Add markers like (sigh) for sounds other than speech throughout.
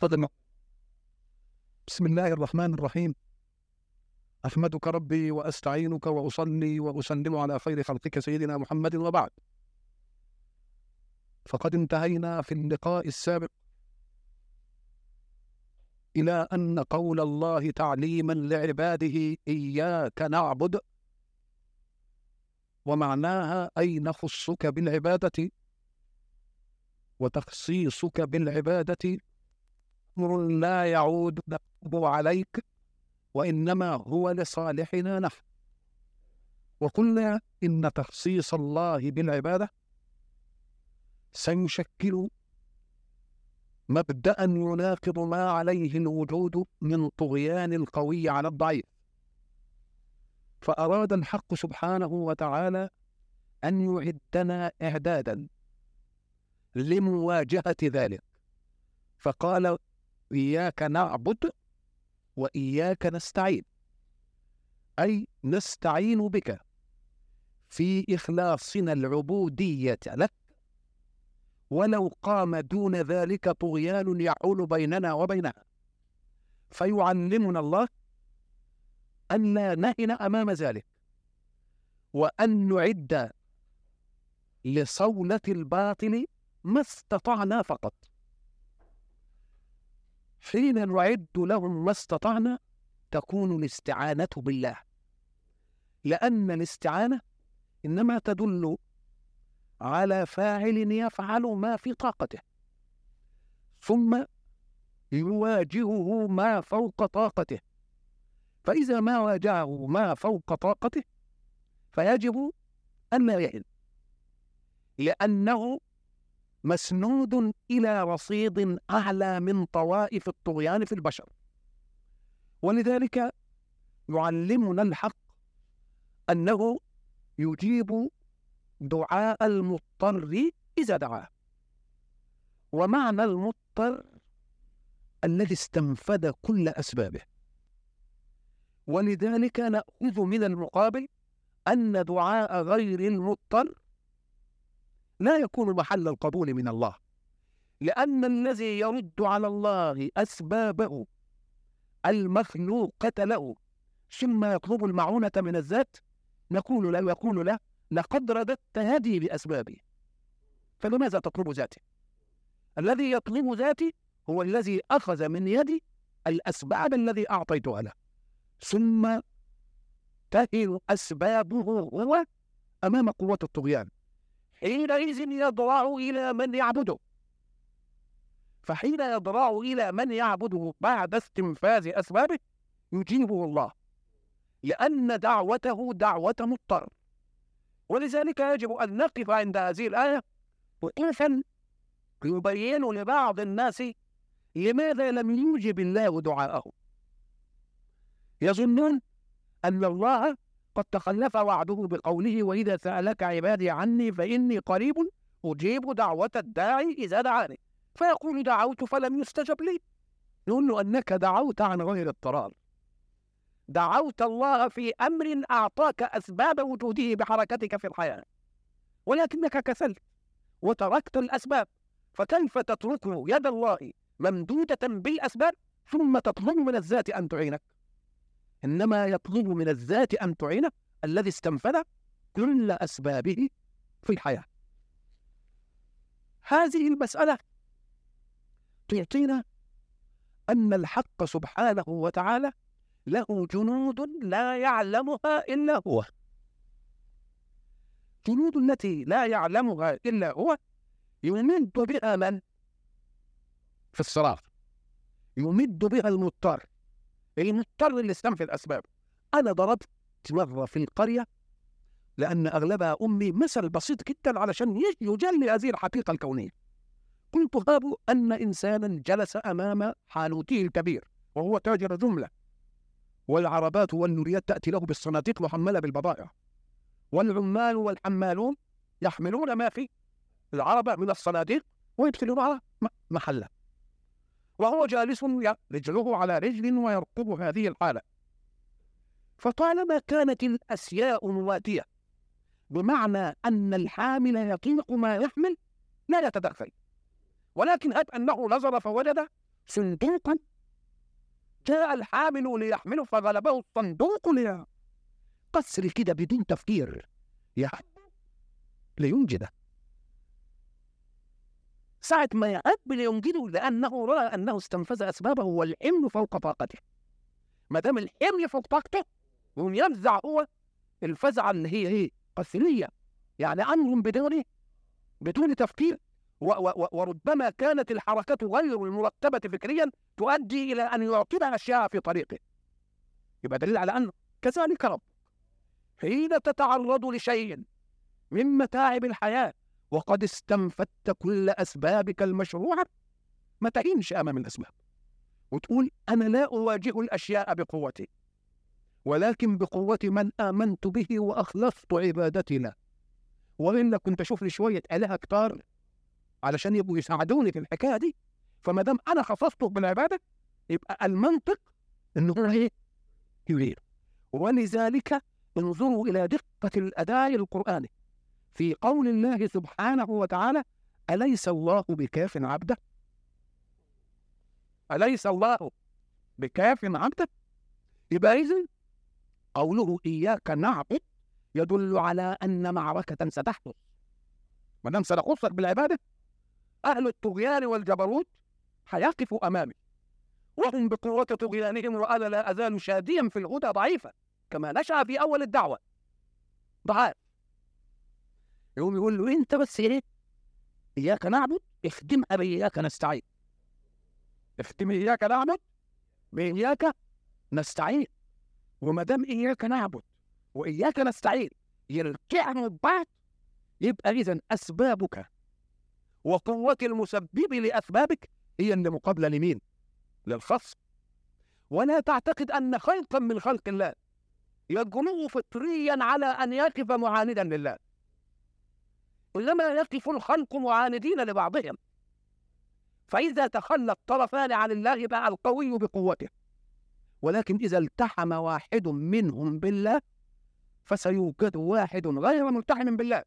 تفضل بسم الله الرحمن الرحيم. أحمدك ربي وأستعينك وأصلي وأسلم على خير خلقك سيدنا محمد وبعد. فقد انتهينا في اللقاء السابق إلى أن قول الله تعليما لعباده إياك نعبد ومعناها أي نخصك بالعبادة وتخصيصك بالعبادة أمر لا يعود عليك وإنما هو لصالحنا نحن. وقلنا إن تخصيص الله بالعبادة سيشكل مبدأ يناقض ما عليه الوجود من طغيان القوي على الضعيف. فأراد الحق سبحانه وتعالى أن يعدنا إعدادا لمواجهة ذلك. فقال إياك نعبد وإياك نستعين أي نستعين بك في إخلاصنا العبودية لك. ولو قام دون ذلك طغيان يحول بيننا وبينها فيعلمنا الله أن لا نهن أمام ذلك وأن نعد لصولة الباطل ما استطعنا فقط. حين نعد لهم ما استطعنا تكون الاستعانة بالله. لأن الاستعانة إنما تدل على فاعل يفعل ما في طاقته ثم يواجهه ما فوق طاقته. فإذا ما واجهه ما فوق طاقته فيجب أن لا يهن لأنه مسنود إلى رصيد أعلى من طوائف الطغيان في البشر. ولذلك يعلمنا الحق أنه يجيب دعاء المضطر إذا دعاه. ومعنى المضطر الذي استنفذ كل أسبابه. ولذلك نأخذ من المقابل أن دعاء غير المضطر لا يكون محل القبول من الله لأن الذي يرد على الله أسبابه المخلوقة له ثم يطلب المعونة من الذات؟ نقول له يقول له لقد رددت هذه بأسبابي. فلماذا تطلب ذاتي؟ الذي يطلب ذاتي هو الذي أخذ من يدي الأسباب الذي أعطيتها له. ثم تهل أسبابه هو أمام قوة الطغيان. حينئذ يضرع إلى من يعبده. فحين يضرع إلى من يعبده بعد استنفاذ أسبابه يجيبه الله لأن دعوته دعوة مضطر. ولذلك يجب أن نقف عند هذه الآية وقفا يبين لبعض الناس لماذا لم يجب الله دعاءه. يظنون أن الله قد تخلف وعده بقوله وإذا سألك عبادي عني فإني قريب أجيب دعوة الداعي إذا دعاني. فيقول دعوت فلم يستجب لي. نقول له أنك دعوت عن غير اضطرار. دعوت الله في أمر أعطاك أسباب وجوده بحركتك في الحياة. ولكنك كسلت وتركت الأسباب. فكيف تترك يد الله ممدودة بالأسباب ثم تطلب من الذات أن تعينك؟ إنما يطلب من الذات أن تعينه الذي استنفذ كل أسبابه في الحياة. هذه المسألة تعطينا أن الحق سبحانه وتعالى له جنود لا يعلمها إلا هو. جنود التي لا يعلمها إلا هو يمد بها من؟ في الصراف يمد بها المضطر. المضطر اللي استنفذ أسباب أنا ضربت مرة في القرية لأن أغلبها أمي مثل بسيط جدا علشان يجلي هذه الحقيقة الكونية. قلت هابوا أن إنسانا جلس أمام حانوته الكبير وهو تاجر جملة والعربات والنوريات تأتي له بالصناديق محملة بالبضائع. والعمال والحمالون يحملون ما في العربة من الصناديق ويدخلون على محلة. وهو جالس رجله على رجل ويرقب هذه الحالة. فطالما كانت الأشياء مواتية بمعنى أن الحامل يطيق ما يحمل لا يتدخل. ولكن هب أنه نظر فوجد صندوقا. جاء الحامل ليحمله فغلبه الصندوق لي قسر كده بدون تفكير. يحب لينجده ساعة ما يحب لينجده لأنه رأى أنه استنفذ أسبابه والحمل فوق طاقته ما دام الحمل فوق طاقته ويفزع هو الفزعة اللي هي إيه؟ قسرية يعني أمر بدون بدون تفكير و و وربما كانت الحركة غير المرتبة فكريا تؤدي إلى أن يعطينا أشياء في طريقه يبقى دليل على أنه كذلك رب حين تتعرض لشيء من متاعب الحياة وقد استنفدت كل أسبابك المشروعة. ما تهينش أمام الأسباب وتقول أنا لا أواجه الأشياء بقوتي ولكن بقوة من آمنت به وأخلصت عبادتي له وإلا كنت أشوف لي شوية آلهة كتار علشان يبقوا يساعدوني في الحكاية دي. فما دام أنا خصصته بالعبادة يبقى المنطق إنه هو إيه؟ ولذلك انظروا إلى دقة الأداء القرآني. في قول الله سبحانه وتعالى أليس الله بكاف عبده؟ أليس الله بكاف عبده؟ يبقى إذن قوله إياك نعبد يدل على أن معركة ستحدث ما دام سنخصك بالعبادة أهل الطغيان والجبروت حيقفوا أمامي وهم بقوة طغيانهم وأنا لا أزال شاديا في الهدى ضعيفا كما نشأ في أول الدعوة ضعاف يقوم يقول له أنت بس إيه إياك نعبد اخدمها بإياك نستعين. اختم إياك نعبد بإياك نستعين. وما دام إياك نعبد وإياك نستعين يرجعوا ببعض يبقى إذا أسبابك وقوة المسبب لأسبابك هي اللي مقابلة لمين؟ للخصم. ولا تعتقد أن خلقا من خلق الله يجرؤ فطريا على أن يقف معاندا لله. إنما يقف الخلق معاندين لبعضهم. فإذا تخلى الطرفان عن الله بقى القوي بقوته. ولكن إذا التحم واحد منهم بالله فسيوجد واحد غير ملتحم بالله.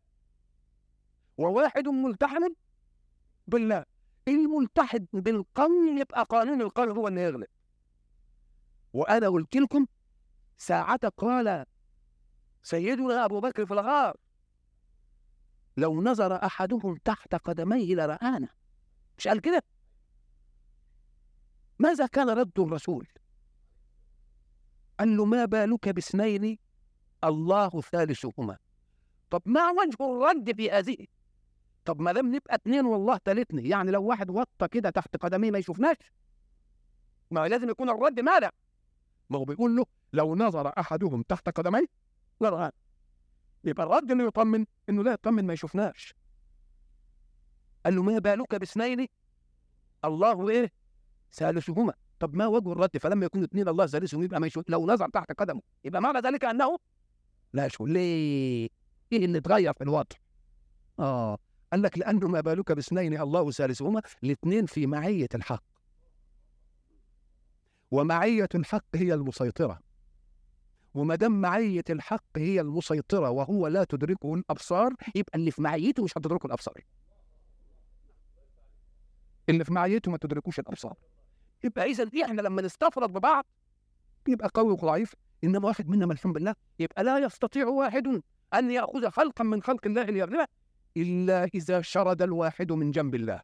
وواحد ملتحم بالله. الملتحد بالقانون يبقى قانون القانون هو اللي يغلب وأنا قلت لكم ساعة قال سيدنا أبو بكر في الغار لو نظر أحدهم تحت قدميه لرآنا. مش قال كده؟ ماذا كان رد الرسول؟ قال له ما بالك باثنين؟ الله ثالثهما. طب ما وجه الرد في هذه؟ طب ما دام نبقى اتنين والله تالتني يعني لو واحد وطى كده تحت قدميه ما يشوفناش؟ ما لازم يكون الرد ماذا؟ ما هو بيقول له لو نظر أحدهم تحت قدميه لرآن يبقى الرد اللي يطمن إنه لا يطمن ما يشوفناش. قال له ما بالك باثنين؟ الله إيه؟ ثالثهما. طب ما وجه الرد؟ فلما يكون اثنين الله ثالثهم يبقى ما يشوف لو نظر تحت قدمه. يبقى معنى ذلك أنه لا يشوف. ليه؟ إيه اللي اتغير في الوضع؟ آه. قال لك لأنه ما بالك باثنين الله ثالثهما الاثنين في معية الحق. ومعية الحق هي المسيطرة. وما دام معية الحق هي المسيطرة وهو لا تدركه الأبصار يبقى اللي في معيته مش هتدركه الأبصار. اللي في معيته ما تدركوش الأبصار. يبقى اذا إحنا لما نستفرد ببعض يبقى قوي وضعيف إنما واحد منا ملحوم بالله يبقى لا يستطيع واحد أن يأخذ خلقا من خلق الله ليغلبه إلا إذا شرد الواحد من جنب الله.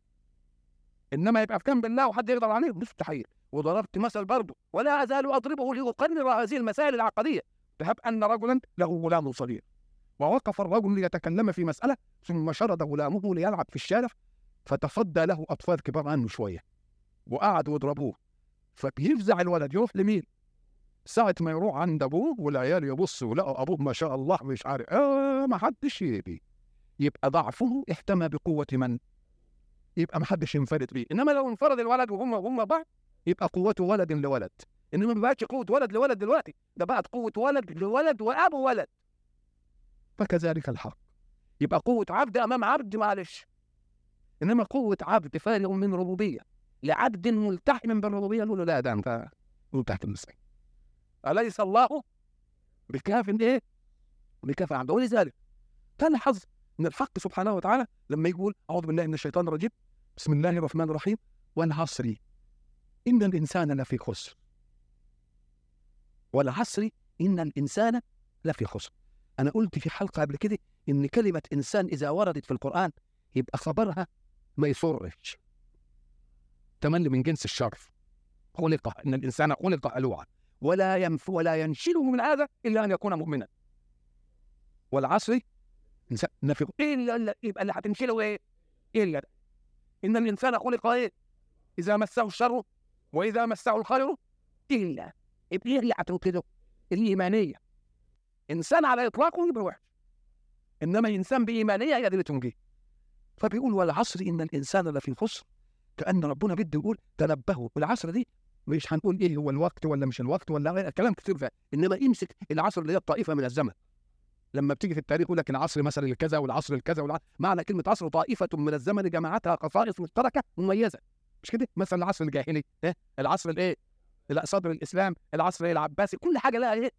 إنما يبقى في جنب الله وحد يقدر عليه مستحيل. وضربت مثل برضه ولا أزال أضربه لأقرر هذه المسائل العقدية. تهب أن رجلا له غلام صغير. ووقف الرجل ليتكلم في مسألة ثم شرد غلامه ليلعب في الشارع فتصدى له أطفال كبار عنه شوية وقعدوا يضربوه. فبيفزع الولد يروح لمين؟ ساعة ما يروح عند أبوه والعيال يبصوا ولقوا أبوه ما شاء الله مش عارف. آه ما حدش يبي. يبقى ضعفه احتمى بقوة من؟ يبقى ما حدش ينفرد بيه. إنما لو انفرد الولد وهم هم بعض يبقى قوته ولد لولد. إنما ما بقتش قوة ولد لولد دلوقتي ده بقت قوة ولد لولد وأبو ولد. فكذلك الحق. يبقى قوة عبد أمام عبد معلش. إنما قوة عبد فارغ من ربوبية. لعبد ملتحم بالربوبية. نقول له لا ده أنت تحت المسكين أليس الله بكاف إيه؟ بكاف عبده ولذلك تلحظ إن الحق سبحانه وتعالى لما يقول أعوذ بالله من الشيطان الرجيم. بسم الله الرحمن الرحيم. والعصر إن الإنسان لفي خسر. والعصر إن الإنسان لفي خسر. أنا قلت في حلقة قبل كده إن كلمة إنسان إذا وردت في القرآن يبقى خبرها ما يسرش. تملي من جنس الشر خلق إن الإنسان خلق هلوعا ولا ينف ولا ينشله من هذا إلا أن يكون مؤمنا. والعصر إنسان نفي إلا إلا يبقى اللي هتنشله إيه؟ إلا إن الإنسان خلق إيه؟ إذا مسه الشر وإذا مسه الخير يبقى إيه اللي هتنقذه؟ الإيمانية إنسان على إطلاقه يبقى وحش إنما إنسان بإيمانية هي دي اللي تنجيه. فبيقول والعصر إن الإنسان لفي خسر. كأن ربنا بده يقول تنبهوا والعصر دي. مش هنقول إيه هو الوقت ولا مش الوقت ولا كلام كتير فيه إنما يمسك العصر اللي هي الطائفة من الزمن. لما بتيجي في التاريخ يقول لك العصر مثلا الكذا والعصر الكذا والعصر معنى كلمة عصر طائفة من الزمن جمعتها خصائص مشتركة مميزة. مش كده؟ مثلا العصر الجاهلي إيه؟ العصر الإيه؟ لا صدر الإسلام العصر العباسي كل حاجة لها إيه؟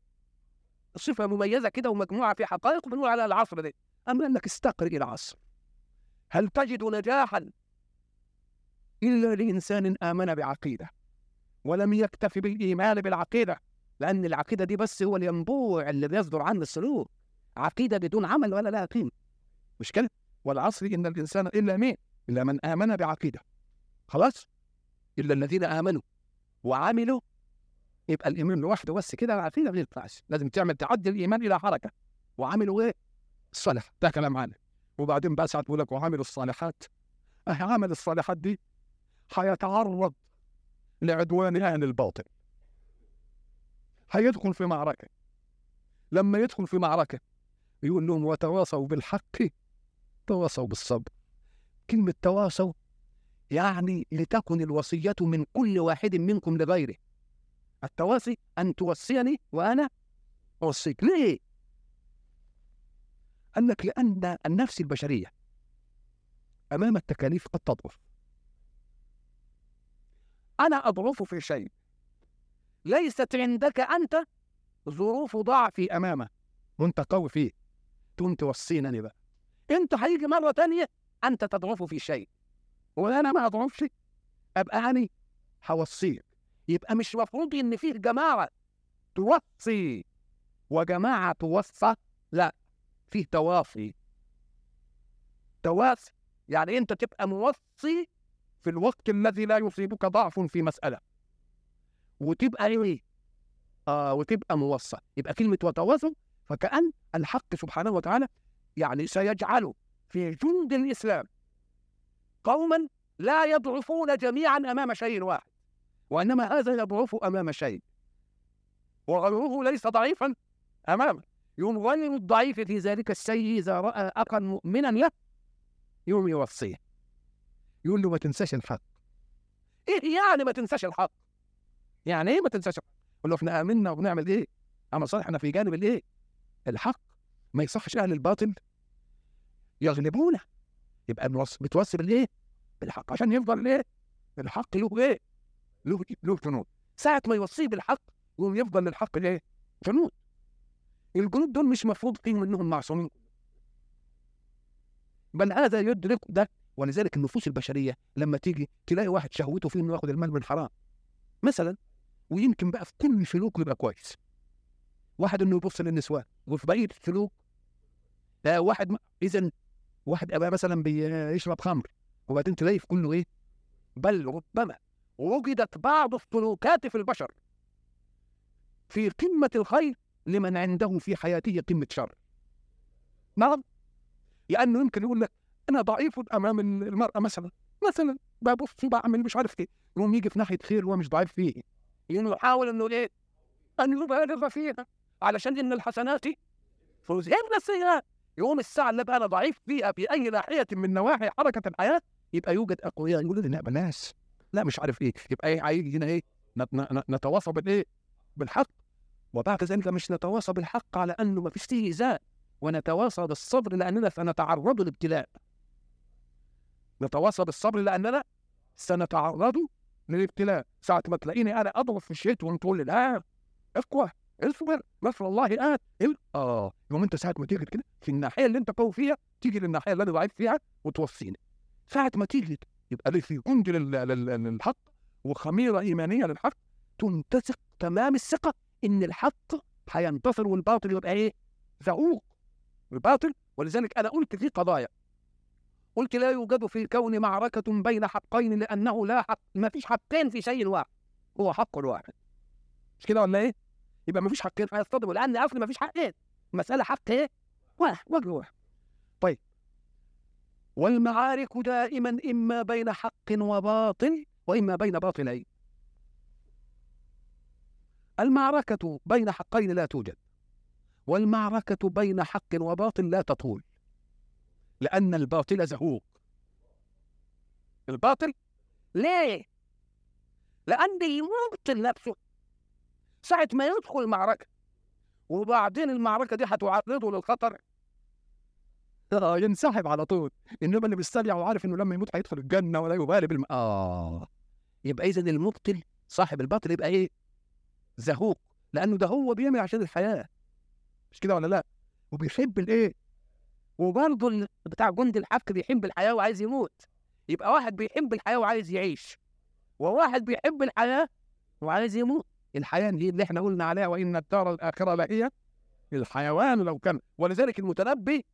صفة مميزة كده ومجموعة في حقائق بنقول على العصر ده. أما إنك استقرئ العصر هل تجد نجاحا إلا لإنسان آمن بعقيدة ولم يكتفي بالإيمان بالعقيدة؟ لأن العقيدة دي بس هو الينبوع اللي بيصدر عنه السلوك. عقيدة بدون عمل ولا لها قيمة. مش كده؟ والعصر إن الإنسان إلا مين؟ إلا من آمن بعقيدة. خلاص؟ إلا الذين آمنوا وعملوا. يبقى الإيمان لوحده بس كده العقيده ما ينفعش لازم تعمل تعدي الإيمان إلى حركة. وعملوا إيه؟ الصالح ده كلام عنه وبعدين بقى ساعات بيقول لك وعملوا الصالحات. أه عمل الصالحات دي هيتعرض لعدوان أهل الباطل. هيدخل في معركة. لما يدخل في معركة يقول لهم وتواصوا بالحق تواصوا بالصبر. كلمة تواصوا يعني لتكن الوصية من كل واحد منكم لغيره. التواصي أن توصيني وأنا أوصيك. ليه؟ قال لك لأن النفس البشرية أمام التكاليف قد تضعف. أنا أضعف في شيء. ليست عندك أنت ظروف ضعفي أمامه. وأنت قوي فيه. تقوم توصيني بقى. أنت هيجي مرة تانية أنت تضعف في شيء. وأنا ما أضعفش؟ أبقى أنا هوصيك. يبقى مش مفروض إن فيه جماعة توصي. وجماعة توصى؟ لا فيه توافي. توافي يعني أنت تبقى موصي في الوقت الذي لا يصيبك ضعف في مسألة. وتبقى إيه؟ آه وتبقى موصى. يبقى كلمة وتواصل فكأن الحق سبحانه وتعالى يعني سيجعله في جند الإسلام. قوما لا يضعفون جميعا أمام شيء واحد وإنما هذا يضعف أمام شيء. وغيره ليس ضعيفا امامه يوم غير الضعيف في ذلك الشيء إذا رأى اخا مؤمنا له يوم يوصيه يقول له ما تنساش الحق. إيه يعني ما تنساش الحق؟ يعني إيه ما تنساش الحق؟ يقول له إحنا آمنا وبنعمل إيه؟ أما صالح إحنا في جانب الإيه؟ الحق. ما يصحش أهل الباطل يغلبونه يبقى بتوصي بالايه؟ بالحق عشان يفضل إيه؟ الحق له إيه؟ له له جنود ساعة ما يوصيه بالحق يقوم يفضل للحق الايه؟ جنود الجنود دول مش مفروض فيهم إنهم معصومين بل هذا يدرك ده ولذلك النفوس البشرية لما تيجي تلاقي واحد شهوته فيه إنه ياخذ المال من حرام مثلا ويمكن بقى في كل سلوكه يبقى كويس واحد إنه يبص للنسوان وفي بقية السلوك آه واحد اذا واحد ابقى مثلا بيشرب خمر وبعدين تلاقي في كله إيه؟ بل ربما وجدت بعض السلوكات في البشر. في قمة الخير لمن عنده في حياته قمة شر. نعم؟ لأنه يمكن يقول لك أنا ضعيف أمام المرأة مثلا. مثلا ببص بعمل مش عارف إيه يقوم يجي في ناحية خير وهو مش ضعيف فيه. يعني يحاول إنه إيه؟ أن يبالغ فيها علشان إن الحسنات تذهبن السيئات. يوم الساعة اللي بقى أنا ضعيف فيها في أي ناحية من نواحي حركة الحياة يبقى يوجد أقوياء يقولوا لي لا بلاش. لا مش عارف إيه. يبقى إيه هيجي هنا إيه نتواصى بالإيه بالحق. وبعد ذلك مش نتواصى بالحق على أنه ما فيش فيه إيذاء ونتواصى بالصبر لأننا سنتعرض لابتلاء. نتواصى بالصبر لأننا سنتعرض للابتلاء. ساعة ما تلاقيني أنا أضرب في الشيء وأنت تقول لي لا اقوى اصبر نصر الله آت آه. يوم أنت ساعة ما تيجي كده في الناحية اللي أنت قوي فيها تيجي للناحية اللي أنا ضعيف فيها وتوصيني. ساعة ما تيجي يبقى في جند للحق وخميرة إيمانية للحق تنتسق تمام الثقة إن الحق هينتصر والباطل يبقى إيه؟ زعوق. الباطل ولذلك أنا قلت في قضايا. قلت لا يوجد في الكون معركة بين حقين لأنه لا حق ما فيش حقين في شيء واحد. هو حق واحد مش كده ولا إيه؟ يبقى ما فيش حقين. هيصطدموا لأن أصل ما فيش حقين. المسألة حق إيه؟ واحد واحد طيب. والمعارك دائما إما بين حق وباطل وإما بين باطلين. المعركة بين حقين لا توجد. والمعركة بين حق وباطل لا تطول. لأن الباطل زهوق. الباطل؟ ليه؟ لأن المبطل نفسه ساعة ما يدخل معركة وبعدين المعركة دي هتعرضه للخطر آه ينسحب على طول إنما اللي بيسترجع وعارف إنه لما يموت هيدخل الجنة ولا يبالي بالم آه يبقى إذا المبطل صاحب الباطل يبقى إيه؟ زهوق لأنه ده هو بيعمل عشان الحياة مش كده ولا لأ؟ وبيحب الإيه؟ وبرضه بتاع جند الحبك بيحب الحياة وعايز يموت يبقى واحد بيحب الحياة وعايز يعيش وواحد بيحب الحياة وعايز يموت الحياة دي اللي إحنا قلنا عليها وإن الدار الآخرة لهي الحيوان لو كان ولذلك المتنبي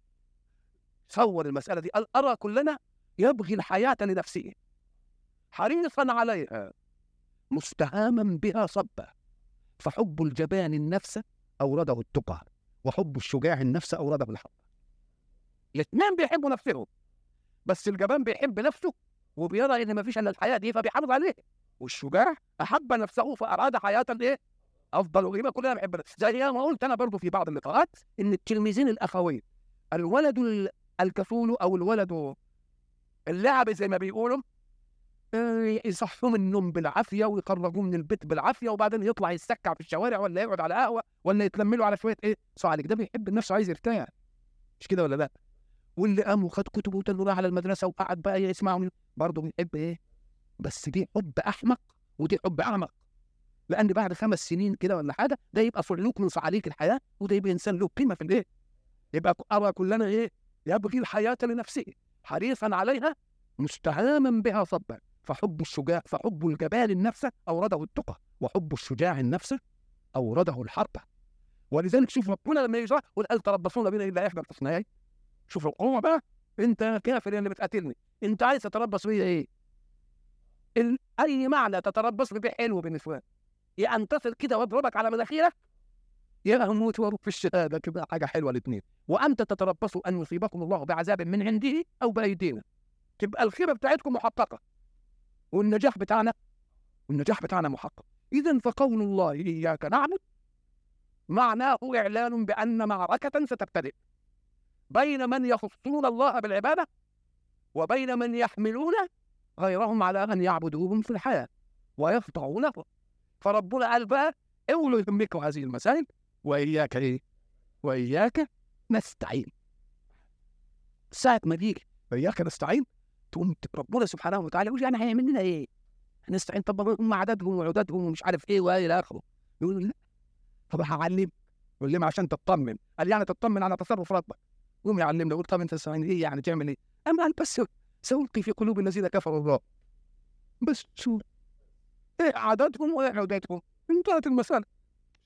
صور المسألة دي قال أرى كلنا يبغي الحياة لنفسه حريصا عليها مستهاما بها صبا فحب الجبان النفس أورده التقى وحب الشجاع النفس أورده الحق الاثنين بيحبوا نفسهم بس الجبان بيحب نفسه وبيرى إن ما فيش إلا الحياة دي فبيحافظ عليها والشجاع أحب نفسه فأراد حياة إيه؟ أفضل ويبقى كلنا بنحب زي ما قلت أنا برضو في بعض اللقاءات إن التلميذين الأخوين الولد الكفول أو الولد اللعب زي ما بيقولوا يصحوا من النوم بالعافية ويخرجوه من البيت بالعافية وبعدين يطلع يستكع في الشوارع ولا يقعد على قهوه ولا يتلملوا على شوية إيه؟ صح عليك ده بيحب نفسه عايز يرتاح. مش كده ولا لا؟ واللي قام وخد كتبه راح على المدرسة وقعد بقى يسمع برضه بيحب إيه؟ بس دي حب أحمق ودي حب أعمق. لأن بعد خمس سنين كده ولا حاجة ده يبقى صعلوك من صعاليك الحياة وده يبقى إنسان له قيمة في الإيه؟ يبقى أرى كلنا إيه؟ يبغي الحياة لنفسه حريصا عليها مستهاما بها صبا. فحب الشجاع فحب الجبال النفس أورده التقى وحب الشجاع النفس أورده الحرب. ولذلك شوف ربنا لما يجرى قل هل تربصون بنا إلا إحدى الحسنيين شوف القوة بقى أنت كافر اللي بتقاتلني. أنت عايز تتربص بيا إيه. أي معنى تتربص بيه حلو بالنسبة لي يا انتصر كده واضربك على مناخيرك؟ يا أموت وأروح في الشهاده كده حاجة حلوة الاثنين. وامتى تتربصوا أن يصيبكم الله بعذاب من عنده أو بأيدينا. تبقى الخيبة بتاعتكم محققة. والنجاح بتاعنا والنجاح بتاعنا محقق. اذا فقول الله إياك نعبد معناه إعلان بأن معركة ستبتدئ. بين من يخصون الله بالعبادة وبين من يحملون غيرهم على أن يعبدوهم في الحياة ويخضعوا له. فربنا قال بقى اولوا يهمكم هذه المسائل؟ وإياك إيه؟ وإياك نستعين. ساعة ما تيجي وإياك نستعين تقوم ربنا سبحانه وتعالى يقول يعني هيعمل لنا إيه؟ هنستعين. طب هم عددهم وعددهم ومش عارف إيه وإلى آخره. يقول لا. طب هعلم يقول لهم عشان تطمن. قال يعني تطمن على تصرف ربك. قوم يعلمنا. يقول طب أنت إيه يعني تعمل إيه؟ أما قال بس سألقي في قلوب الذين كفروا الله. بس شو؟ إيه عددهم وإيه عددهم انتهت المسألة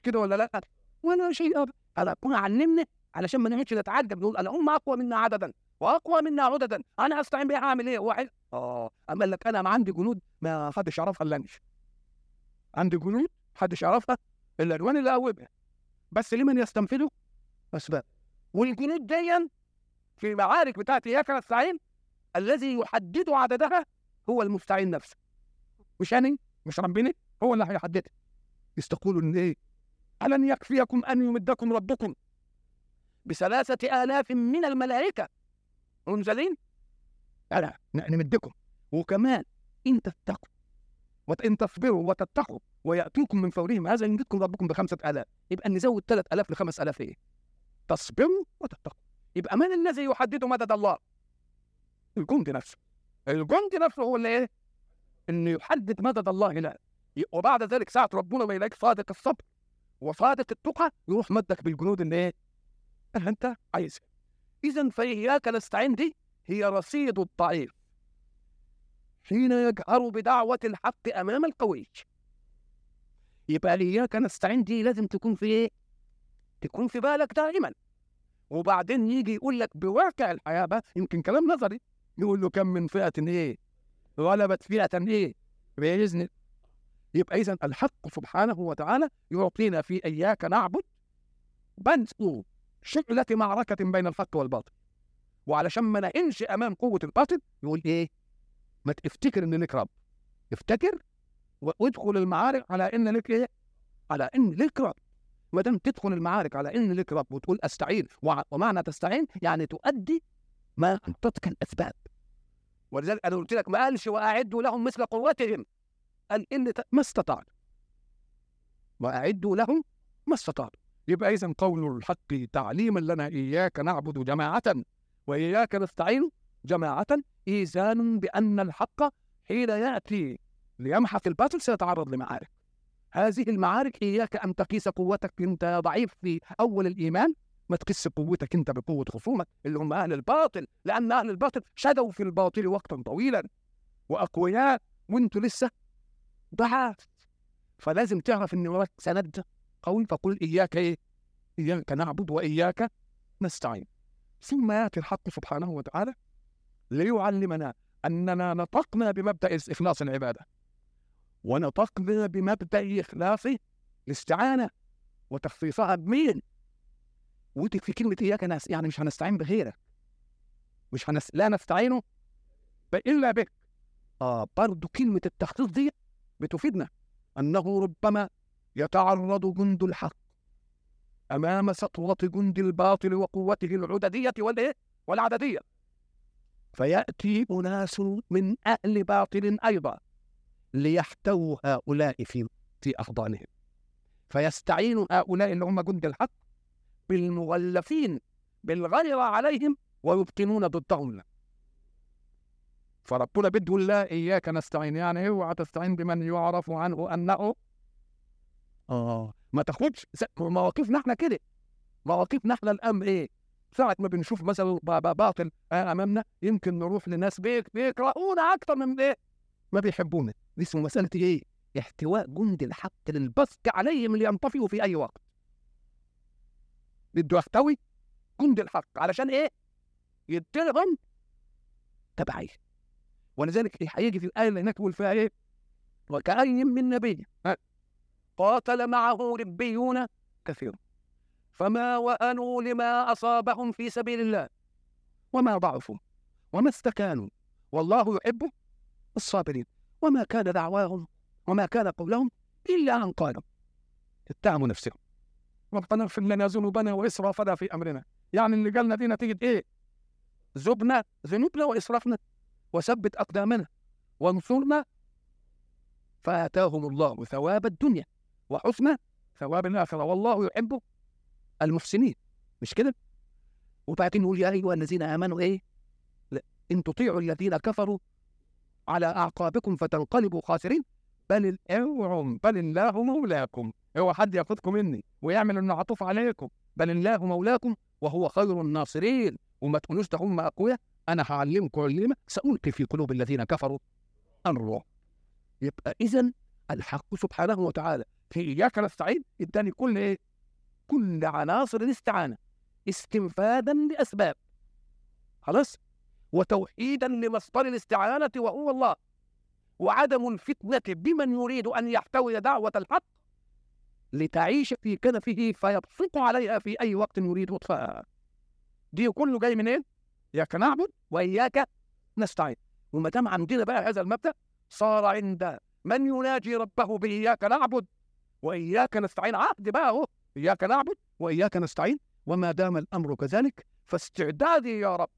كده ولا لأ؟ ولا شيء ابدا انا كنا علمنا علشان ما نقعدش نتعجب نقول أنا هم أقوى منا عددا وأقوى منا عددا. أنا أستعين بيه أعمل إيه؟ واحد. آه أما لك أنا ما عندي جنود ما حدش يعرفها إلا عندي جنود حدش يعرفها إلا الوان اللي قومها بس لمن يستنفذه؟ اسباب والجنود دي في المعارك بتاعت اياك نستعين الذي يحدد عددها هو المستعين نفسه. مش أنا مش ربنا هو اللي هيحددها يستقولوا إن إيه؟ ألن يكفيكم أن يمدكم ربكم. بثلاثة آلاف من الملائكة. منزلين؟ ألا نمدكم. وكمان إن تتقوا. وإن تصبروا وتتقوا ويأتوكم من فورهم. هذا يمدكم ربكم بخمسة آلاف. يبقى نزود ثلاث آلاف لخمس آلاف إيه؟ تصبروا وتتقوا. يبقى من الذي يحدد مدد الله؟ الجند نفسه. الجند نفسه هو اللي إيه؟ إنه يحدد مدد الله له وبعد ذلك ساعة ربنا ما يلاقيك صادق الصبر وصادق التقى يروح مدك بالجنود اللي إيه؟ اللي أنت عايزها اذا فإياك نستعين دي هي رصيد الضعيف. حين يجهر بدعوة الحق أمام القوي يبقى إياك نستعين دي لازم تكون في إيه؟ تكون في بالك دائما. وبعدين يجي يقول لك بواقع الحياة بقى يمكن كلام نظري. يقول له كم من فئة إيه؟ غلبت فئة إيه؟ بإذن يبقى إذا الحق سبحانه وتعالى يعطينا في إياك نعبد بدء شعلة معركة بين الحق والباطل وعلشان ما نهنش أمام قوة الباطل يقول إيه؟ ما تفتكر إن لك رب افتكر وادخل المعارك على إن لك إيه؟ على إن لك رب ما دام تدخل المعارك على إن لك رب وتقول أستعين ومعنى تستعين يعني تؤدي ما أنطتك الأسباب ولذلك أنا قلت لك ما قالش وأعدوا لهم مثل قوتهم. قال إن ما استطعت وأعدوا لهم ما استطعت يبقى إذا قول الحق تعليما لنا إياك نعبد جماعة وإياك نستعين جماعة إيزان بأن الحق حين يأتي ليمحق الباطل سيتعرض لمعارك. هذه المعارك إياك أن تقيس قوتك أنت ضعيف في أول الإيمان ما تقيس قوتك أنت بقوة خصومك اللي هم أهل الباطل لأن أهل الباطل شدوا في الباطل وقتا طويلا وأقوياء وأنتوا لسه ضعاف فلازم تعرف إن وراك سند قوي فقل إياك إيه؟ إياك نعبد وإياك نستعين ثم ياتي الحق سبحانه وتعالى ليعلمنا أننا نطقنا بمبدأ إخلاص العبادة ونطقنا بمبدأ إخلاص الاستعانة وتخصيصها بمين؟ ودي في كلمة اياك ناس يعني مش هنستعين بغيرك. مش هنس... لا نستعين إلا بك. آه برضه كلمة التخصيص دي بتفيدنا. أنه ربما يتعرض جند الحق أمام سطوة جند الباطل وقوته العددية والإيه؟ والعددية. فيأتي أناس من أهل باطل أيضا ليحتووا هؤلاء في في أحضانهم فيستعين هؤلاء اللي هم جند الحق بالمغلفين بالغيرة عليهم ويبطنون ضدهم فربنا بده الله إياك نستعين يعني اوعى تستعين بمن يعرف عنه أنه آه ما تاخدش مواقفنا إحنا كده. مواقفنا إحنا الأمر إيه؟ ساعة ما بنشوف مثلا باطل أمامنا يمكن نروح لناس بيك بيكرهونا أكتر من إيه؟ ما بيحبونا. دي اسمه مسألة إيه؟ احتواء جند الحق للبسط عليهم لينطفئوا في أي وقت. بده يحتوي جند الحق. علشان إيه؟ يديلهم تبعيه ولذلك هيجي في الآية اللي هناك يقول فيها إيه؟ وكأي من نبي قاتل معه ربيون كثير. فما وأنوا لما أصابهم في سبيل الله؟ وما ضعفوا؟ وما استكانوا؟ والله يحب الصابرين. وما كان دعواهم وما كان قولهم إلا أن قالوا. اتهموا نفسهم ربنا اغفر لنا ذنوبنا وإسرافنا في أمرنا يعني اللي قالنا دي نتيجة إيه؟ ذنوبنا ذنوبنا وإسرافنا وثبت أقدامنا وانصرنا فآتاهم الله ثواب الدنيا وحسن ثواب الآخرة والله يحب المحسنين مش كده؟ وبعدين يقول يا أيها الذين آمنوا إيه؟ لا. إن تطيعوا الذين كفروا على أعقابكم فتنقلبوا خاسرين بل اوعوا بل الله مولاكم اوعى حد ياخذكم مني ويعمل إنه عطوف عليكم. بل الله مولاكم وهو خير الناصرين. وما تقولوش ده هم أقوياء. أنا هعلمكم علمة سألقي في قلوب الذين كفروا. الروح يبقى إذا الحق سبحانه وتعالى. في إياك نستعين. إداني كل إيه؟ كل عناصر الاستعانة. استنفادا لأسباب. خلاص؟ وتوحيدا لمصدر الاستعانة وهو الله. وعدم الفتنة بمن يريد أن يحتوي دعوة الحق لتعيش في كنفه فيبسط عليها في أي وقت يريد إطفاءها دي كله جاي منين؟ إياك نعبد وإياك نستعين. وما دام عندنا بقى هذا المبدأ صار عند من يناجي ربه بإياك نعبد وإياك نستعين. عهد بقى أهو إياك نعبد وإياك نستعين. وما دام الأمر كذلك فاستعدادي يا رب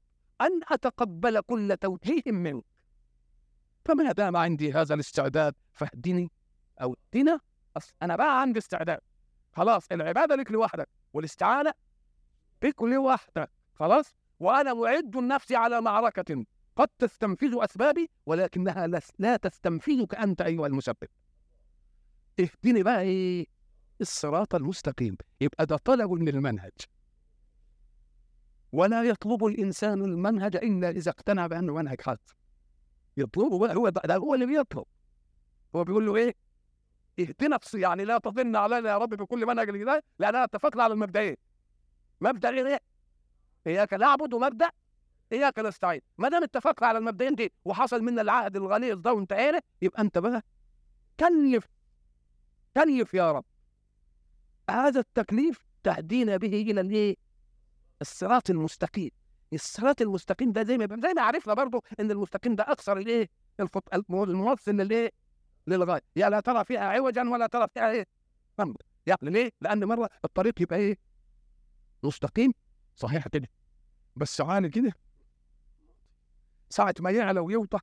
أن أتقبل كل توجيه منك. فما دام عندي هذا الاستعداد فاهدني أو اهدنا أنا بقى عندي استعداد. خلاص العبادة لك لوحدك والاستعانة بك لوحدك خلاص؟ وأنا معد نفسي على معركة قد تستنفذ أسبابي ولكنها لا تستنفذك أنت أيها المسبب. اهدني بقى إيه الصراط المستقيم. يبقى ده طلب من المنهج. ولا يطلب الإنسان المنهج إلا إذا اقتنع بأنه منهج حق يطلبه بقى هو ده هو اللي بيطلب. هو بيقول له إيه؟ اهدنا يعني لا تظن علينا يا رب بكل منهج الهداية لأننا اتفقنا على المبدئين. مبدأ إيه؟ إياك نعبد ومبدأ إياك نستعين. ما دام اتفقنا على المبدئين دي وحصل منا العهد الغليظ ده وانتهينا يبقى انت بقى كلف كلف يا رب. هذا التكليف تهدينا به إلى الايه الصراط المستقيم. الصراط المستقيم ده زي ما زي ما عرفنا برضه إن المستقيم ده أكثر الايه الموصل للايه للغاية. يا لا ترى فيها عوجا ولا ترى فيها إيه؟ يعني ليه؟ لأن مرة الطريق يبقى إيه؟ مستقيم. صحيح كده. بس عالي كده. ساعة ما يعلى ويوطى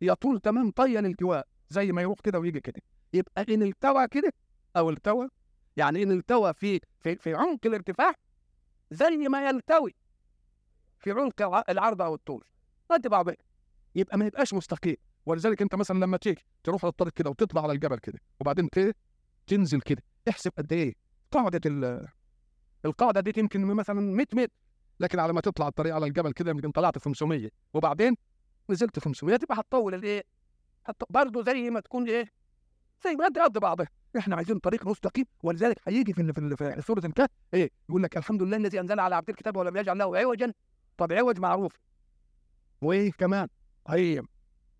يطول تمام طي الالتواء زي ما يروح كده ويجي كده. يبقى إن التوى كده أو التوى يعني إن التوى في في في عمق الارتفاع زي ما يلتوي في عمق العرض أو الطول. قد بعض يبقى ما يبقاش مستقيم. ولذلك انت مثلا لما تيجي تروح على الطريق كده وتطلع على الجبل كده وبعدين تنزل كده احسب قد إيه؟ قاعدة القاعدة دي يمكن مثلا 100 متر لكن على ما تطلع الطريق على الجبل كده يمكن طلعت 500 وبعدين نزلت 500 تبقى هتطول الايه برضه زي ما تكون إيه؟ زي ما أنت قد بعضها إحنا عايزين طريق مستقيم ولذلك هيجي في في, في سورة الكهف إيه؟ يقول لك الحمد لله الذي أنزل على عبد الكتاب ولم يجعل له عوجا. طب عوج معروف. وإيه كمان؟ هي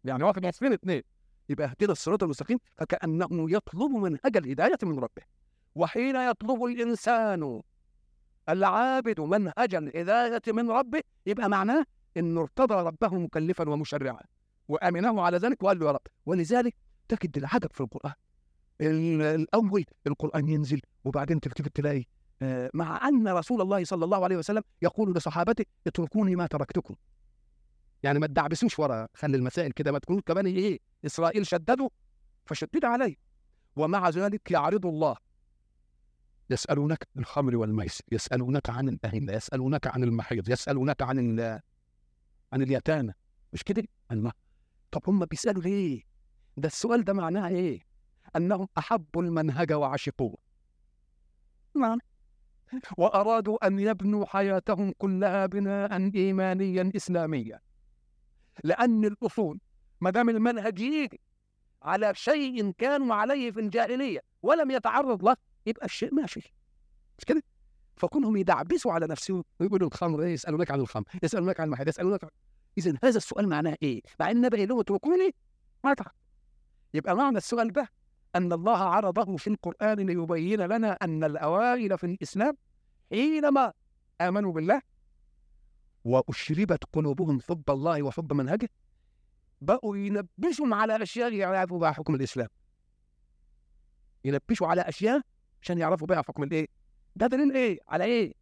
يعني واحد وصفين اثنين. يبقى اهدنا الصراط المستقيم فكأنه يطلب منهج الهداية من ربه. وحين يطلب الإنسان العابد منهج الهداية من ربه يبقى معناه انه ارتضى ربه مكلفا ومشرعا. وآمنه على ذلك وقال له يا رب. ولذلك تجد العجب في القرآن. الأول القرآن ينزل وبعدين تلتفت تلاقي آه، مع أن رسول الله صلى الله عليه وسلم يقول لصحابته اتركوني ما تركتكم. يعني ما تدعبسوش ورا خلي المسائل كده ما تكونوا كمان إيه إسرائيل شددوا فشدد عليه. ومع ذلك يعرض الله. يسألونك عن الخمر والميسر يسألونك عن الأهلة يسألونك عن المحيض يسألونك عن عن اليتامى. مش كده؟ الله طب هم بيسألوا ليه؟ ده السؤال ده معناه إيه؟ أنهم أحبوا المنهج وعشقوه. نعم. وأرادوا أن يبنوا حياتهم كلها بناء إيمانيا إسلاميا. لأن الأصول ما دام المنهج يجي على شيء كانوا عليه في الجاهلية ولم يتعرض له يبقى الشيء ماشي مش كده؟ فكونهم يدعبسوا على نفسهم ويقولوا الخمر إيه يسألونك عن الخمر يسألونك عن المحيط يسألونك عن... اذا هذا السؤال معناه إيه؟ مع إن النبي لهم اتركوني ما تعرف يبقى معنى السؤال ده أن الله عرضه في القرآن ليبين لنا أن الأوائل في الإسلام حينما آمنوا بالله وأشربت قلوبهم حب الله وحب منهجه بقوا ينبشوا على أشياء يعرفوا بها حكم الإسلام. ينبشوا على أشياء عشان يعرفوا بها حكم الإيه؟ ده دليل إيه؟ على إيه؟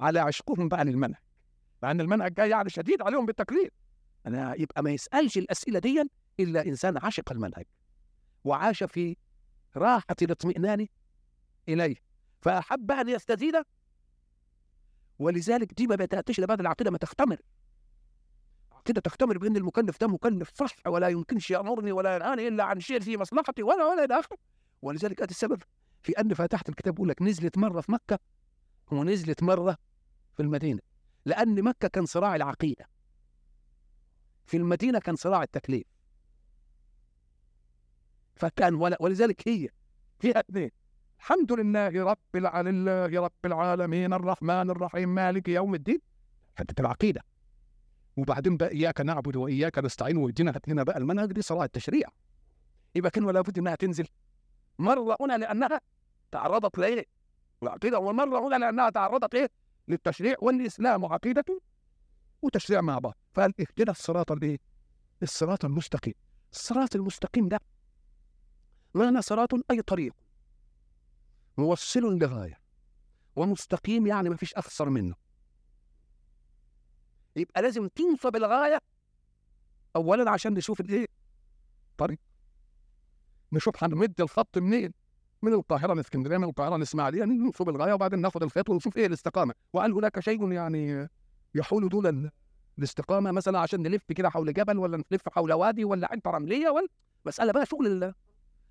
على عشقهم بقى للمنهج مع ان المنهج جاي يعني شديد عليهم بالتكليف أنا يبقى ما يسألش الأسئلة دي إلا إنسان عشق المنهج وعاش في راحة الاطمئنان إليه. فأحب أن يستزيد ولذلك دي ما بتاتيش لبعد العقيدة ما تختمر. كده تختمر بأن المكلف ده مكلف صح ولا يمكنش يأمرني ولا ينهاني إلا عن شيء في مصلحتي ولا ولا إلى آخره. ولذلك هذا السبب في أن فتحت الكتاب بقول لك نزلت مرة في مكة ونزلت مرة في المدينة لأن مكة كان صراع العقيدة. في المدينة كان صراع التكليف. فكان ولذلك هي فيها اثنين. الحمد لله رب لله رب العالمين الرحمن الرحيم مالك يوم الدين. حتة العقيدة. وبعدين بقى إياك نعبد وإياك نستعين ويدينا هات لنا بقى المنهج دي صلاه التشريع. يبقى كان ولا بد إنها تنزل. مرة هنا لأنها تعرضت لإيه؟ العقيده ومرة هنا لأنها تعرضت إيه؟ للتشريع والإسلام عقيدته وتشريع مع بعض. فقال اهدنا الصراط الايه؟ الصراط المستقيم. الصراط المستقيم ده معنى صراط أي طريق. موصل لغايه ومستقيم يعني ما فيش أخسر منه. يبقى لازم تنصب الغايه اولا عشان نشوف الإيه؟ طريق. نشوف هنمد الخط منين؟ من القاهرة لإسكندرية من القاهرة لإسماعيلية ننصب الغايه وبعدين ناخد الخيط ونشوف إيه الاستقامة؟ وهل هناك شيء يعني يحول دون الاستقامة مثلا عشان نلف كده حول جبل ولا نلف حول وادي ولا حتة رملية ولا؟ مساله بقى شغل الله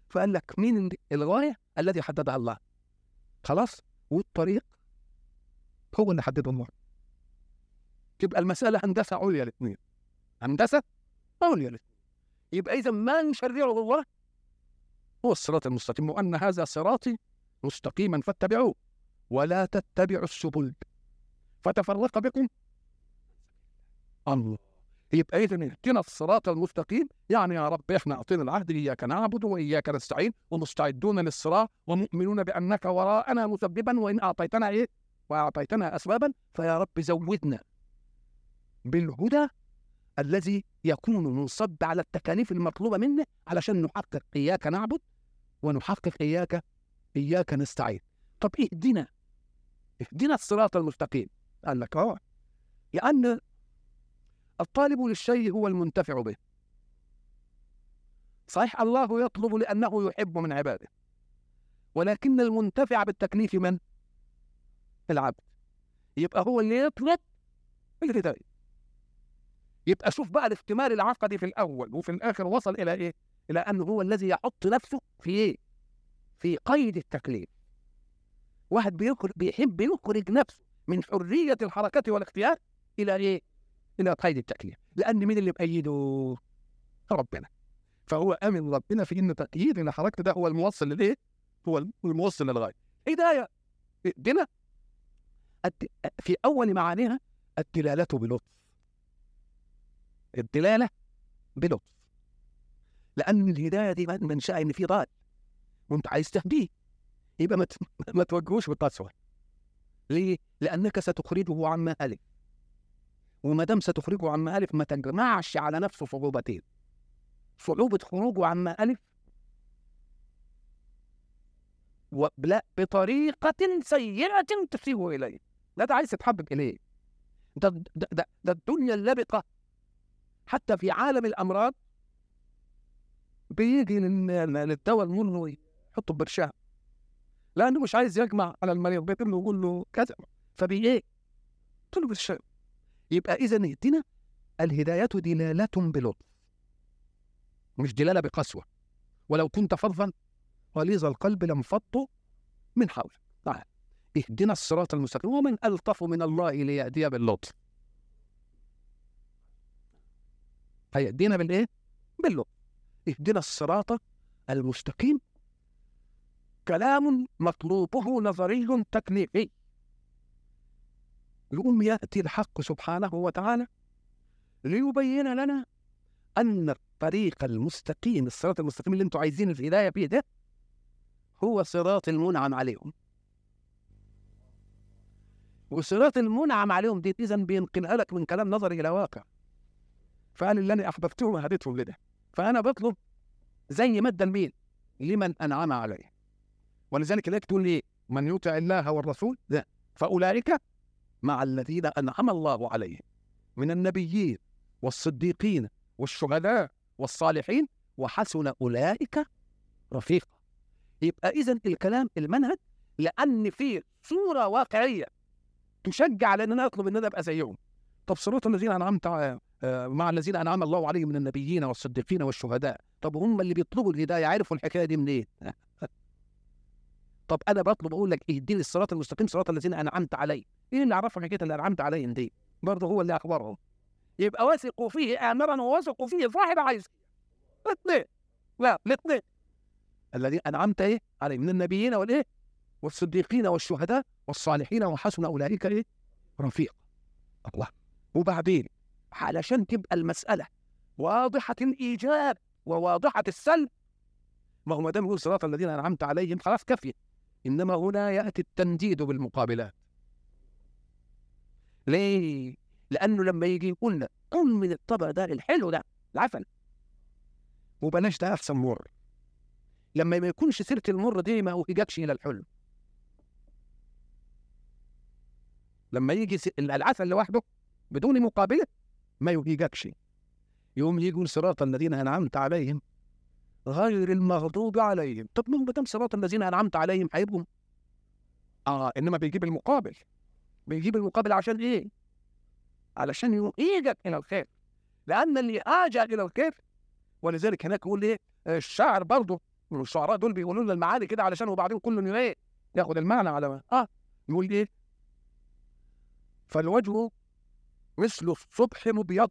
فقال لك مين الغاية؟ الذي حددها الله. خلاص والطريق هو اللي حدده الله تبقى المسألة هندسة عليا الاثنين. هندسة أولياء الاثنين. يبقى إذا ما يشرعه الله هو الصراط المستقيم وأن هذا صراطي مستقيما فاتبعوه. ولا تتبعوا السبل. فتفرق بكم؟ الله. يبقى اذا اهدنا الصراط المستقيم. يعني يا رب إحنا أعطينا العهد إياك نعبد وإياك نستعين ومستعدون للصراط ومؤمنون بأنك وراءنا مسببا وإن أعطيتنا إيه؟ وأعطيتنا أسبابا. فيا رب زودنا بالهدى الذي يكون منصب على التكاليف المطلوبة منه علشان نحقق إياك نعبد ونحقق إياك إياك نستعين. طب اهدنا اهدنا الصراط المستقيم. قال لك آه لأن الطالب للشيء هو المنتفع به صحيح الله يطلب لأنه يحب من عباده ولكن المنتفع بالتكليف من؟ العبد يبقى هو اللي يطلب الهداية يبقى شوف بقى الاحتمال العقدي في الأول وفي الآخر وصل إلى إيه؟ إلى أنه هو الذي يحط نفسه في إيه؟ في قيد التكليف واحد بيخرج بيحب يخرج نفسه من حرية الحركة والاختيار إلى إيه؟ إلى قيد التكليف لأن مين اللي مأيده؟ ربنا. فهو آمن ربنا في إن تقييد إن حركته ده هو الموصل للإيه؟ هو الموصل للغاية. هدايه دينا؟ في أول معانيها الدلالة بلطف. الدلالة بلطف. لأن الهداية دي منشأ إن في ضال. وأنت عايز تهديه يبقى ما توجهوش بالقسوه ليه؟ لأنك ستخرجه عن مآله وما دام ستخرجه عما ألف ما تجمعش على نفسه صعوبتين. صعوبة خروجه عما ألف ولا بطريقة سيئة تسيء إليه. لا ده عايز تتحبب إليه. ده, ده, ده, ده الدنيا اللبقة. حتى في عالم الأمراض بيجي للدواء المر ويحطه برشام لأنه مش عايز يجمع على المريض بيتم يقول له كذا. فبي إيه؟ قلت له برشام يبقى إذا اهدنا الهداية دلالة بلطف مش دلالة بقسوة. ولو كنت فظا غليظ القلب لانفضوا من حولك. تعال اهدنا الصراط المستقيم. ومن ألطف من الله ليهدي باللطف. هيهدينا بالإيه؟ باللطف. اهدنا الصراط المستقيم. كلام مطلوبه نظري تكليفي. يقوم يأتي الحق سبحانه وتعالى ليبين لنا أن الطريق المستقيم الصراط المستقيم اللي أنتم عايزين الهداية فيه ده هو صراط المنعم عليهم. وصراط المنعم عليهم دي إذا بينقلها لك من كلام نظري إلى واقع. فقال اللي أنا أحببتهم وهديتهم لده. فأنا بطلب زي مادة المين لمن أنعم عليه. ولذلك لك تقول لي من يطع الله والرسول؟ ده فأولئك مع الذين أنعم الله عليهم من النبيين والصديقين والشهداء والصالحين وحسن أولئك رفيقا. يبقى إذا الكلام المنهج لأن فيه صورة واقعية تشجع على أن أنا أطلب أن أنا أبقى زيهم. طب صراط الذين أنعمت آه، مع الذين أنعم الله عليهم من النبيين والصديقين والشهداء. طب هم اللي بيطلبوا الهداية عرفوا الحكاية دي منين؟ طب أنا بطلب أقول لك اهدني الصراط المستقيم صراط الذين أنعمت عليهم. مين اللي عرفهم حكاية اللي أنعمت عليهم دي؟ برضه هو اللي أخبرهم. يبقى وثقوا فيه آمرا ووثقوا فيه صاحب عايز. الاثنين لا الاثنين. الذين أنعمت إيه؟ عليه من النبيين والايه؟ والصديقين والشهداء والصالحين وحسن أولئك إيه؟ رفيق. الله. وبعدين علشان تبقى المسألة واضحة الإيجاب وواضحة السلب ما هو ما دام يقول صراط الذين أنعمت عليهم خلاص كفي. إنما هنا يأتي التنديد بالمقابلات. ليه؟ لأنه لما يجي يقول لنا كل من الطبق ده الحلو ده العفن وبلاش ده أحسن مر. لما ما يكونش سيرة المر دي ما يجيكش إلى الحلو لما يجي العسل لوحده بدون مقابلة ما يهيجكش يوم يقول صراط الذين أنعمت عليهم غير المغضوب عليهم طب ما دام صراط الذين أنعمت عليهم هيبقوا آه إنما بيجيب المقابل بيجيب المقابل عشان إيه؟ علشان يؤيدك إلى الخير لأن اللي اجى إلى الخير ولذلك هناك يقول إيه؟ الشاعر برضه الشعراء دول بيقولوا لنا المعاني كده علشان وبعدين كل إيه؟ ياخد المعنى على ما آه يقول إيه؟ فالوجه مثل الصبح مبيض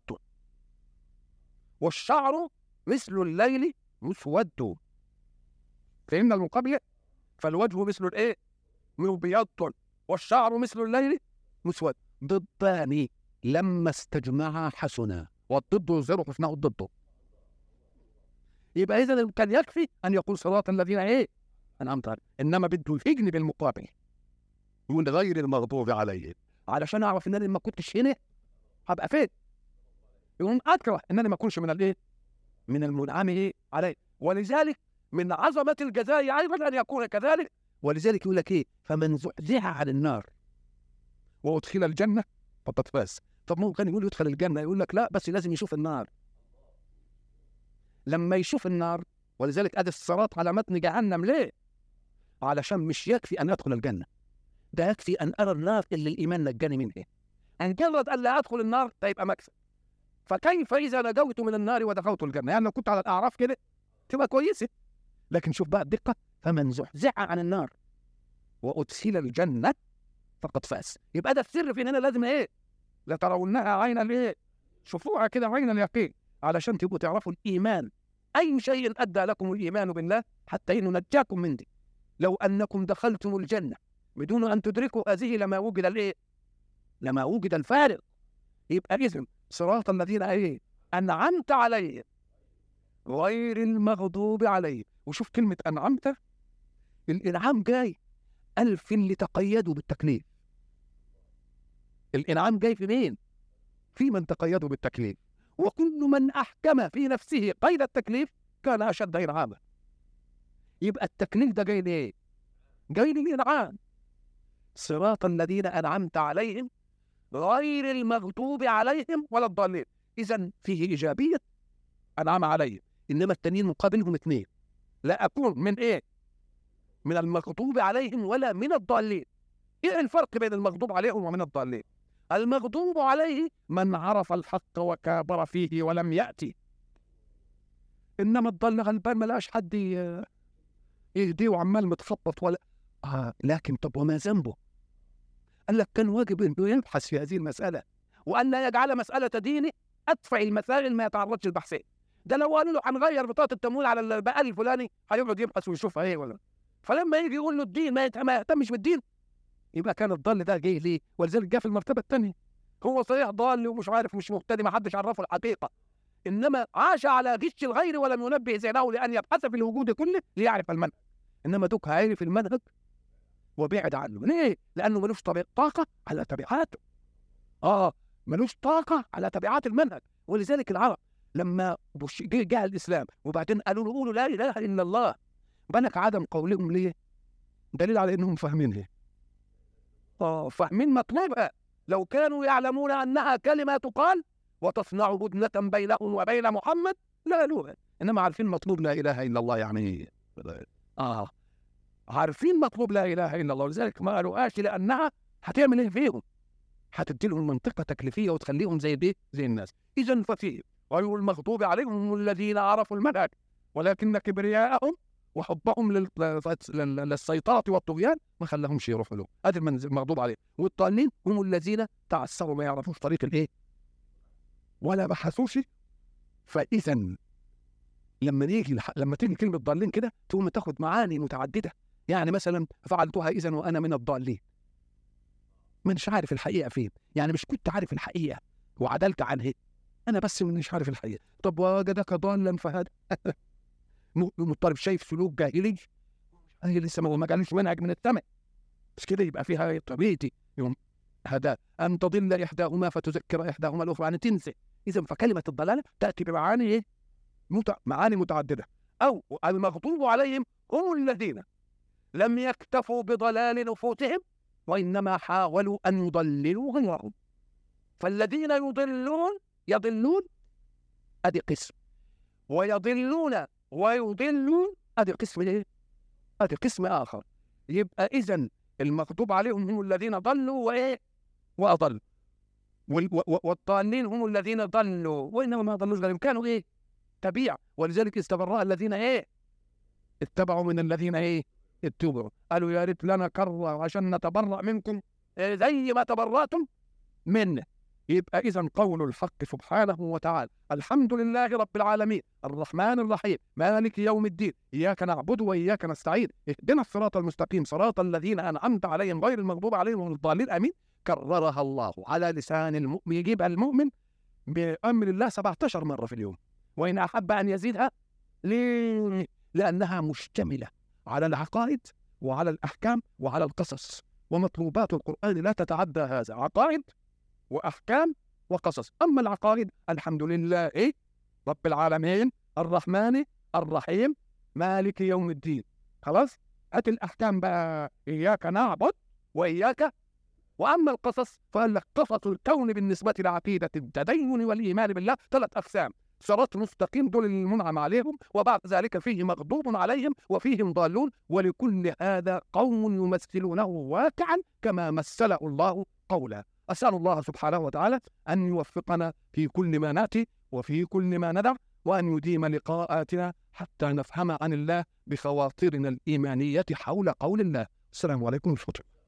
والشعر مثل الليل مسود فهمنا المقابلة فالوجه مثل الإيه؟ مبيض والشعر مثل الليل مسود. ضدان لما استجمعا حسنا. والضد يظهر حسنه ضده يبقى اذا كان يكفي أن يقول صراط الذين إيه؟ أنعمت عليهم. إنما بده يجنب المقابل يقول غير المغضوب عليهم. علشان أعرف ان أنا ما كنتش هنا هبقى فين؟ يقوم أكره ان أنا ما اكونش من الإيه؟ من المنعم عليه. ولذلك من عظمة الجزاء أيضا أن يكون كذلك. ولذلك يقول لك إيه؟ فمن زحزح عن النار وأدخل الجنة فقد فاز. طب ممكن يقول يدخل الجنة؟ يقول لك لا بس لازم يشوف النار. لما يشوف النار ولذلك أدي الصراط على متن جهنم. ليه؟ علشان مش يكفي أن ادخل الجنة. ده يكفي أن أرى النار اللي الايمان نجاني منها إن جرد ان لا أدخل النار ده يبقى مكسب. فكيف إذا نجوت من النار ودخلت الجنة؟ يعني لو كنت على الأعراف كده. تبقى كويسة. لكن شوف بقى الدقة. فمن زحزح عن النار وأدخل الجنة فقد فاز. يبقى ده السر في هنا لازم إيه؟ لترونها عين الإيه؟ شوفوها كده عين اليقين. علشان تبقوا تعرفوا الإيمان. أي شيء أدى لكم الإيمان بالله حتى إنه نجاكم من دي. لو أنكم دخلتم الجنة بدون أن تدركوا هذه لما وجد الإيه؟ لما وجد الفارق. يبقى إذن صراط الذين إيه أنعمت عليهم غير المغضوب عليهم وشوف كلمة أنعمت الإنعام جاي ألف اللي تقيدوا بالتكليف. الإنعام جاي في مين؟ في من تقيدوا بالتكليف. وكل من أحكم في نفسه قيد التكليف كان أشد إنعاما. يبقى التكليف ده جاي ليه؟ جاي للإنعام. صراط الذين أنعمت عليهم غير المغضوب عليهم ولا الضالين. إذا فيه إيجابية أنعم عليهم إنما التانيين مقابلهم اثنين لا اكون من إيه؟ من المغضوب عليهم ولا من الضالين. إيه الفرق بين المغضوب عليهم ومن الضالين؟ المغضوب عليه من عرف الحق وكابر فيه ولم يأتي. إنما الضال غلبان ملاش حد يهديه وعمال متخبط ولا آه لكن طب وما ذنبه؟ قال لك كان واجب إنه يبحث في هذه المسألة وأن لا يجعل مسألة دينه أدفع المسائل ما يتعرضش للبحثين ده لو قالوا له هنغير بطاقة التمويل على البقال الفلاني هيقعد يبحث ويشوفها إيه ولا. فلما يجي يقول له الدين ما يهتمش بالدين يبقى كان الضال ده جاي ليه؟ ولذلك جاء في المرتبة الثانية. هو صحيح ضال ومش عارف مش مهتدي ما حدش عرفه الحقيقة. إنما عاش على غش الغير ولم ينبه زينه لأن يبحث في الوجود كله ليعرف المنهج. إنما دوك عارف المنهج وبعد عنه. ليه؟ لأنه ملوش طاقة على تبعاته آه ملوش طاقة على تبعات المنهج. ولذلك العرب لما جاء الإسلام وبعدين قالوا له قولوا لا إله إلا الله. بالك عدم قولهم ليه؟ دليل على إنهم فاهمينها آه فاهمين مطلوبها. لو كانوا يعلمون أنها كلمة تقال وتصنع هدنة بينهم وبين محمد لا قالوها إنما عارفين مطلوب لا إله إلا الله يعني. آه. عارفين مطلوب لا إله إلا الله ولذلك ما قالوهاش لأنها هتعمل إيه فيهم؟ هتدي لهم منطقة تكليفية وتخليهم زي بيه زي الناس. إذا ففيه غير المغضوب عليهم الذين عرفوا المنهج ولكن كبرياءهم وحبهم للسيطرة والطغيان ما خلاهمش يروحوا له. هذا المغضوب عليه والضالين هم الذين تعسروا ما يعرفوش طريق الإيه؟ ولا بحثوش. فاذا لما نيجي لما تيجي كلمة ضالين كده تقوم تاخد معاني متعددة. يعني مثلا فعلتها اذا وأنا من الضالين. مش عارف الحقيقة فين. يعني مش كنت عارف الحقيقة وعدلت عنها. أنا بس مش عارف الحقيقة. طب وجدك ضالا فهذا (laughs) مضطرب شايف سلوك جاهلي؟ هي لسه ما جالوش منهج من السماء. مش كده يبقى فيها طبيعتي. يوم هذا أن تضل إحداهما فتذكر إحداهما الأخرى. يعني تنسى. اذا فكلمة الضلاله تأتي بمعاني إيه؟ مت... معاني متعددة. أو المغضوب عليهم هم الذين لم يكتفوا بضلال نفوسهم وإنما حاولوا أن يضللوا غيرهم فالذين يضلون يضلون ادي قسم ويضلون ويضلون هذا قسم إيه؟ هذا قسم آخر يبقى اذا المغضوب عليهم هم الذين ضلوا وإيه؟ وأضلوا والضالين هم الذين ضلوا وإنما ما ضلوش غيرهم كانوا إيه؟ تبيع ولذلك استبرأ الذين إيه؟ اتبعوا من الذين إيه؟ اتبعوا قالوا يا ريت لنا كرة عشان نتبرأ منكم. إيه زي ما تبرأتم منه. يبقى إذا قول الحق سبحانه وتعالى. الحمد لله رب العالمين. الرحمن الرحيم. مالك يوم الدين. إياك نعبد وإياك نستعين. اهدنا الصراط المستقيم. صراط الذين أنعمت عليهم. غير المغضوب عليهم ولا الضالين. آمين. كررها الله على لسان المؤمن. يجيبها المؤمن بأمر الله 17 مرة في اليوم. وإن أحب أن يزيدها ليه؟ لأنها مشتملة. على العقائد وعلى الأحكام وعلى القصص. ومطلوبات القرآن لا تتعدى هذا. عقائد وأحكام وقصص. أما العقائد الحمد لله رب العالمين الرحمن الرحيم مالك يوم الدين. خلاص؟ هات الأحكام بقى. إياك نعبد وإياك. وأما القصص فقال لك قصص الكون بالنسبة لعقيدة التدين والإيمان بالله. ثلاث أقسام. صراط مستقيم دول المنعم عليهم وبعد ذلك فيه مغضوب عليهم وفيهم ضالون ولكل هذا قوم يمثلونه واقعا كما مثله الله قولا. أسأل الله سبحانه وتعالى أن يوفقنا في كل ما نأتي وفي كل ما ندع وأن يديم لقاءاتنا حتى نفهم عن الله بخواطرنا الإيمانية حول قول الله. السلام عليكم ورحمة الله.